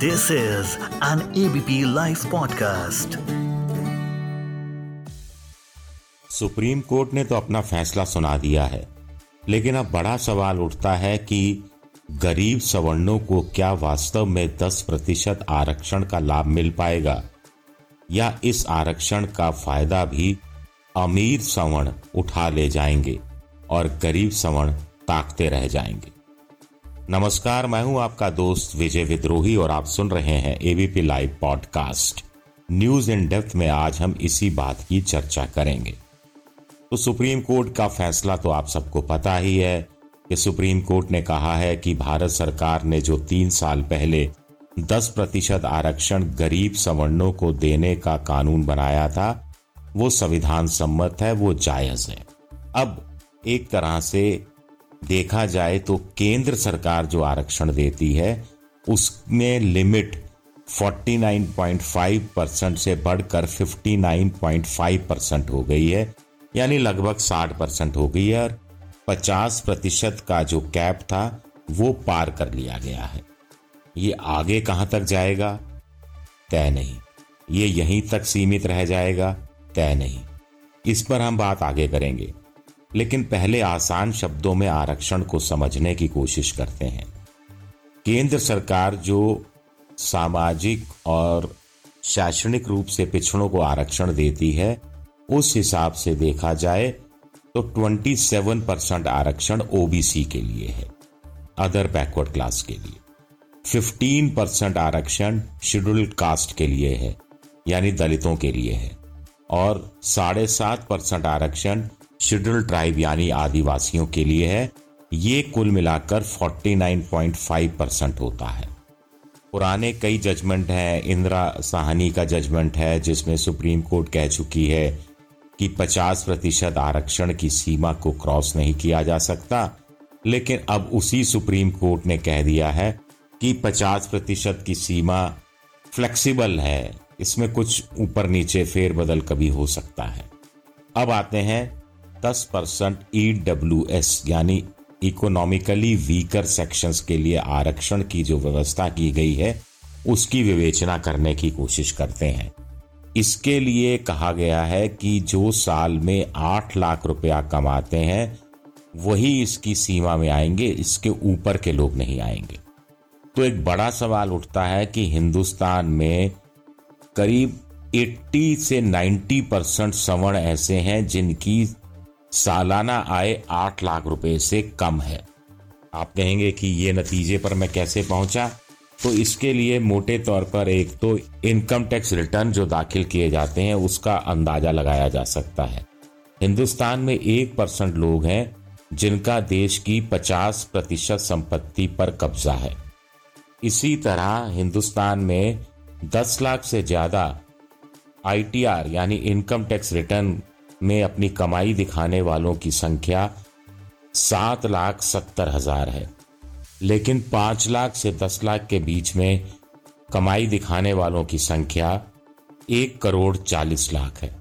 This is an ABP Life podcast. Supreme court ने तो अपना फैसला सुना दिया है, लेकिन अब बड़ा सवाल उठता है कि गरीब सवर्णों को क्या वास्तव में 10 प्रतिशत आरक्षण का लाभ मिल पाएगा या इस आरक्षण का फ़ायदा भी अमीर सवर्ण उठा ले जाएँगे और गरीब सवर्ण ताकते रह जाएँगे नमस्कार, मैं हूँ आपका दोस्त विजय विद्रोही और आप सुन रहे हैं ABP live podcast news in depth में आज हम इसी बात की चर्चा करेंगे। तो सुप्रीम कोर्ट का फैसला तो आप सबको पता ही है कि सुप्रीम कोर्ट ने कहा है कि भारत सरकार ने जो तीन साल पहले 10 प्रतिशत आरक्षण गरीब सवर्णों को देने का कानून बनाया था, वो संविधान सम्मत है, वो जायज़ है। अब एक तरह से देखा जाए तो केंद्र सरकार जो आरक्षण देती है, उसमें लिमिट 49.5 परसेंट से बढ़कर 59.5 परसेंट हो गई है, यानी लगभग 60 परसेंट हो गई है, और 50 प्रतिशत का जो कैप था, वो पार कर लिया गया है। ये आगे कहाँ तक जाएगा? तय नहीं। ये यहीं तक सीमित रह जाएगा? तय नहीं। इस पर हम बात आगे करेंगे। लेकिन पहले आसान शब्दों में आरक्षण को समझने की कोशिश करते हैं। केंद्र सरकार जो सामाजिक और शैक्षणिक रूप से पिछड़ों को आरक्षण देती है, उस हिसाब से देखा जाए तो 27 परसेंट आरक्षण ओबीसी के लिए है, अदर बैकवर्ड क्लास के लिए। 15 परसेंट आरक्षण शेड्यूल्ड कास्ट के लिए है, यानी दलितों के लिए है, और साढ़े सात परसेंट आरक्षण शेड्यूल ट्राइब यानी आदिवासियों के लिए है। ये कुल मिलाकर 49.5 परसेंट होता है। पुराने कई जजमेंट हैं, इंदिरा साहनी का जजमेंट है, जिसमें सुप्रीम कोर्ट कह चुकी है कि 50 प्रतिशत आरक्षण की सीमा को क्रॉस नहीं किया जा सकता। लेकिन अब उसी सुप्रीम कोर्ट ने कह दिया है कि 50 प्रतिशत की सीमा फ्लेक्सिबल है। इसमें कुछ ऊपर नीचे फेरबदल कभी हो सकता है। अब आते हैं 10 परसेंट ई डब्ल्यू एस यानी इकोनॉमिकली वीकर सेक्शंस के लिए आरक्षण की जो व्यवस्था की गई है, उसकी विवेचना करने की कोशिश करते हैं। इसके लिए कहा गया है कि जो साल में आठ लाख रुपया कमाते हैं, वही इसकी सीमा में आएँगे, इसके ऊपर के लोग नहीं आएँगे। तो एक बड़ा सवाल उठता है कि हिंदुस्तान में करीब 80 से 90 परसेंट सवर्ण ऐसे हैं जिनकी सालाना आय आठ लाख रुपए से कम है। आप कहेंगे कि ये नतीजे पर मैं कैसे पहुँचा? तो इसके लिए मोटे तौर पर एक तो इनकम टैक्स रिटर्न जो दाखिल किए जाते हैं, उसका अंदाज़ा लगाया जा सकता है। हिंदुस्तान में एक परसेंट लोग हैं जिनका देश की पचास प्रतिशत संपत्ति पर कब्जा है। इसी तरह हिंदुस्तान में दस लाख से ज़्यादा आईटीआर, यानी इनकम टैक्स रिटर्न में अपनी कमाई दिखाने वालों की संख्या सात लाख सत्तर हज़ार है। लेकिन पाँच लाख से दस लाख के बीच में कमाई दिखाने वालों की संख्या एक करोड़ चालीस लाख है।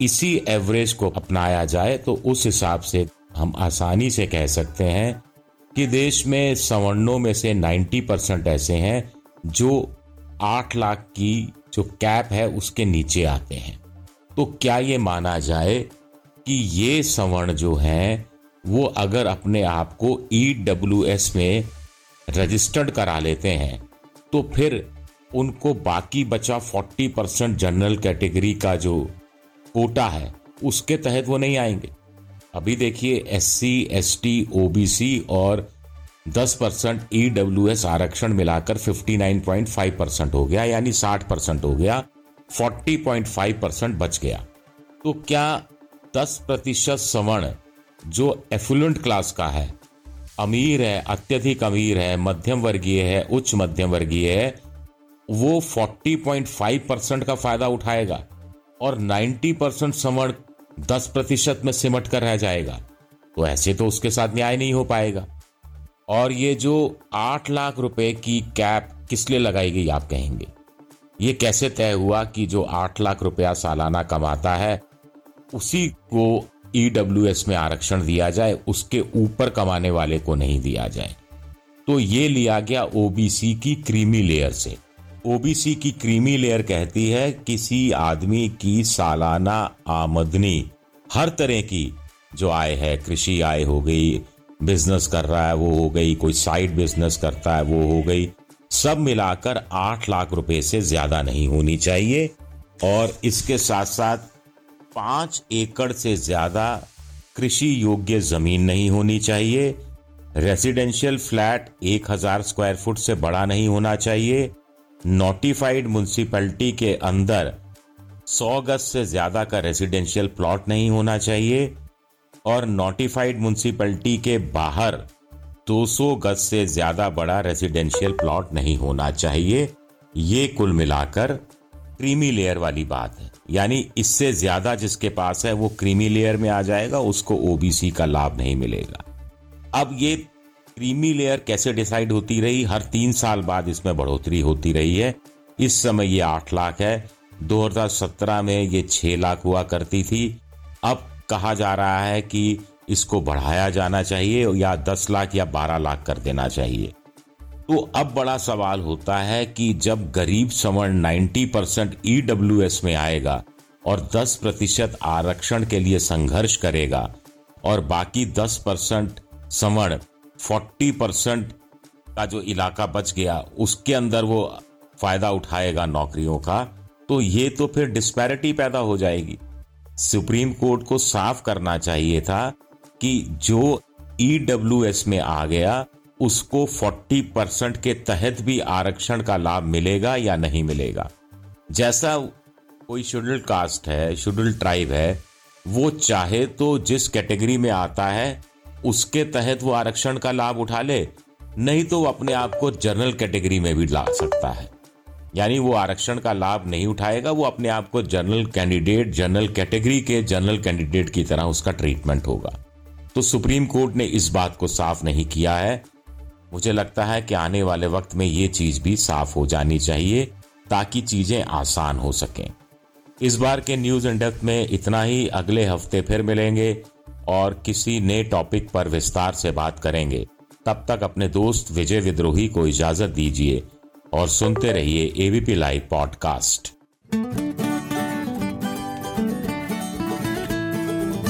इसी एवरेज को अपनाया जाए तो उस हिसाब से हम आसानी से कह सकते हैं कि देश में सवर्णों में से 90 परसेंट ऐसे हैं जो आठ लाख की जो कैप है उसके नीचे आते हैं। तो क्या ये माना जाए कि ये सवर्ण जो हैं, वो अगर अपने आप को ई डब्ल्यू एस में रजिस्टर्ड करा लेते हैं तो फिर उनको बाकी बचा 40 परसेंट जनरल कैटेगरी का जो कोटा है, उसके तहत वो नहीं आएँगे। अभी देखिए S C S T O B C और 10 परसेंट ई डब्ल्यू एस आरक्षण मिलाकर 59.5 परसेंट हो गया, यानी 60 परसेंट हो गया। 40.5 परसेंट बच गया। तो क्या 10 प्रतिशत सवर्ण जो एफुलेंट क्लास का है, अमीर है, अत्यधिक अमीर है, मध्यम वर्गीय है, उच्च मध्यम वर्गीय है, वो 40.5 परसेंट का फ़ायदा उठाएगा और 90 परसेंट सवर्ण 10 प्रतिशत में सिमट कर रह जाएगा। तो ऐसे तो उसके साथ न्याय नहीं हो पाएगा। और ये जो आठ लाख रुपए की कैप किस लिए लगाई गई, आप कहेंगे? ये कैसे तय हुआ कि जो आठ लाख रुपया सालाना कमाता है, उसी को ईडब्ल्यूएस e में आरक्षण दिया जाए, उसके ऊपर कमाने वाले को नहीं दिया जाए। तो ये लिया गया ओबीसी की क्रीमी लेयर से। ओबीसी की क्रीमी लेयर कहती है, किसी आदमी की सालाना आमदनी हर तरह की, जो आय है, कृषि आय हो गई, बिज़नेस कर रहा है, वो हो गई, कोई साइड बिज़नेस करता है, वो हो गई सब मिलाकर आठ लाख रुपए से ज़्यादा नहीं होनी चाहिए और इसके साथ साथ पाँच एकड़ से ज़्यादा कृषि योग्य ज़मीन नहीं होनी चाहिए। रेसिडेंशियल फ्लैट एक हज़ार स्क्वायर फुट से बड़ा नहीं होना चाहिए। नोटिफाइड म्यूनसिपैलिटी के अंदर 100 गज से ज़्यादा का रेसिडेंशियल प्लॉट नहीं होना चाहिए। और नोटिफाइड म्यूनसिपैलिटी के बाहर 200 गज से ज़्यादा बड़ा रेसिडेंशियल प्लॉट नहीं होना चाहिए। ये कुल मिलाकर क्रीमी लेयर वाली बात है। यानी इससे ज़्यादा जिसके पास है, वो क्रीमी लेयर में आ जाएगा, उसको ओबीसी का लाभ नहीं मिलेगा। अब ये क्रीमी लेयर कैसे डिसाइड होती रही? हर तीन साल बाद इसमें बढ़ोतरी होती रही है। इस समय ये आठ लाख है। 2017 में ये छह लाख हुआ करती थी। अब कहा जा रहा है कि इसको बढ़ाया जाना चाहिए या दस लाख या बारह लाख कर देना चाहिए। तो अब बड़ा सवाल होता है कि जब गरीब सवर्ण 90 परसेंट ईडब्ल्यू में आएगा और 10 प्रतिशत आरक्षण के लिए संघर्ष करेगा और बाकी 10 परसेंट सवर्ण 40 परसेंट का जो इलाका बच गया, उसके अंदर वो फ़ायदा उठाएगा नौकरियों का तो ये तो फिर डिस्पैरिटी पैदा हो जाएगी। सुप्रीम कोर्ट को साफ़ करना चाहिए था कि जो ईडब्ल्यू में आ गया, उसको 40 परसेंट के तहत भी आरक्षण का लाभ मिलेगा या नहीं मिलेगा। जैसा कोई शेड्यूल्ड कास्ट है शेड्यूल्ड ट्राइब है, वो चाहे तो जिस कैटेगरी में आता है, उसके तहत वो आरक्षण का लाभ उठा ले, नहीं तो वो अपने आप को जनरल कैटेगरी में भी ला सकता है। यानी वो आरक्षण का लाभ नहीं उठाएगा, वो अपने आप को जनरल कैंडिडेट जनरल कैटेगरी के जनरल कैंडिडेट की तरह उसका ट्रीटमेंट होगा। तो सुप्रीम कोर्ट ने इस बात को साफ़ नहीं किया है। मुझे लगता है कि आने वाले वक्त में ये चीज़ भी साफ़ हो जानी चाहिए ताकि चीज़ें आसान हो सकें। इस बार के न्यूज़ इंडेक्स में इतना ही। अगले हफ़्ते फिर मिलेंगे और किसी नए टॉपिक पर विस्तार से बात करेंगे। तब तक अपने दोस्त विजय विद्रोही को इजाज़त दीजिए और सुनते रहिए ABP live podcast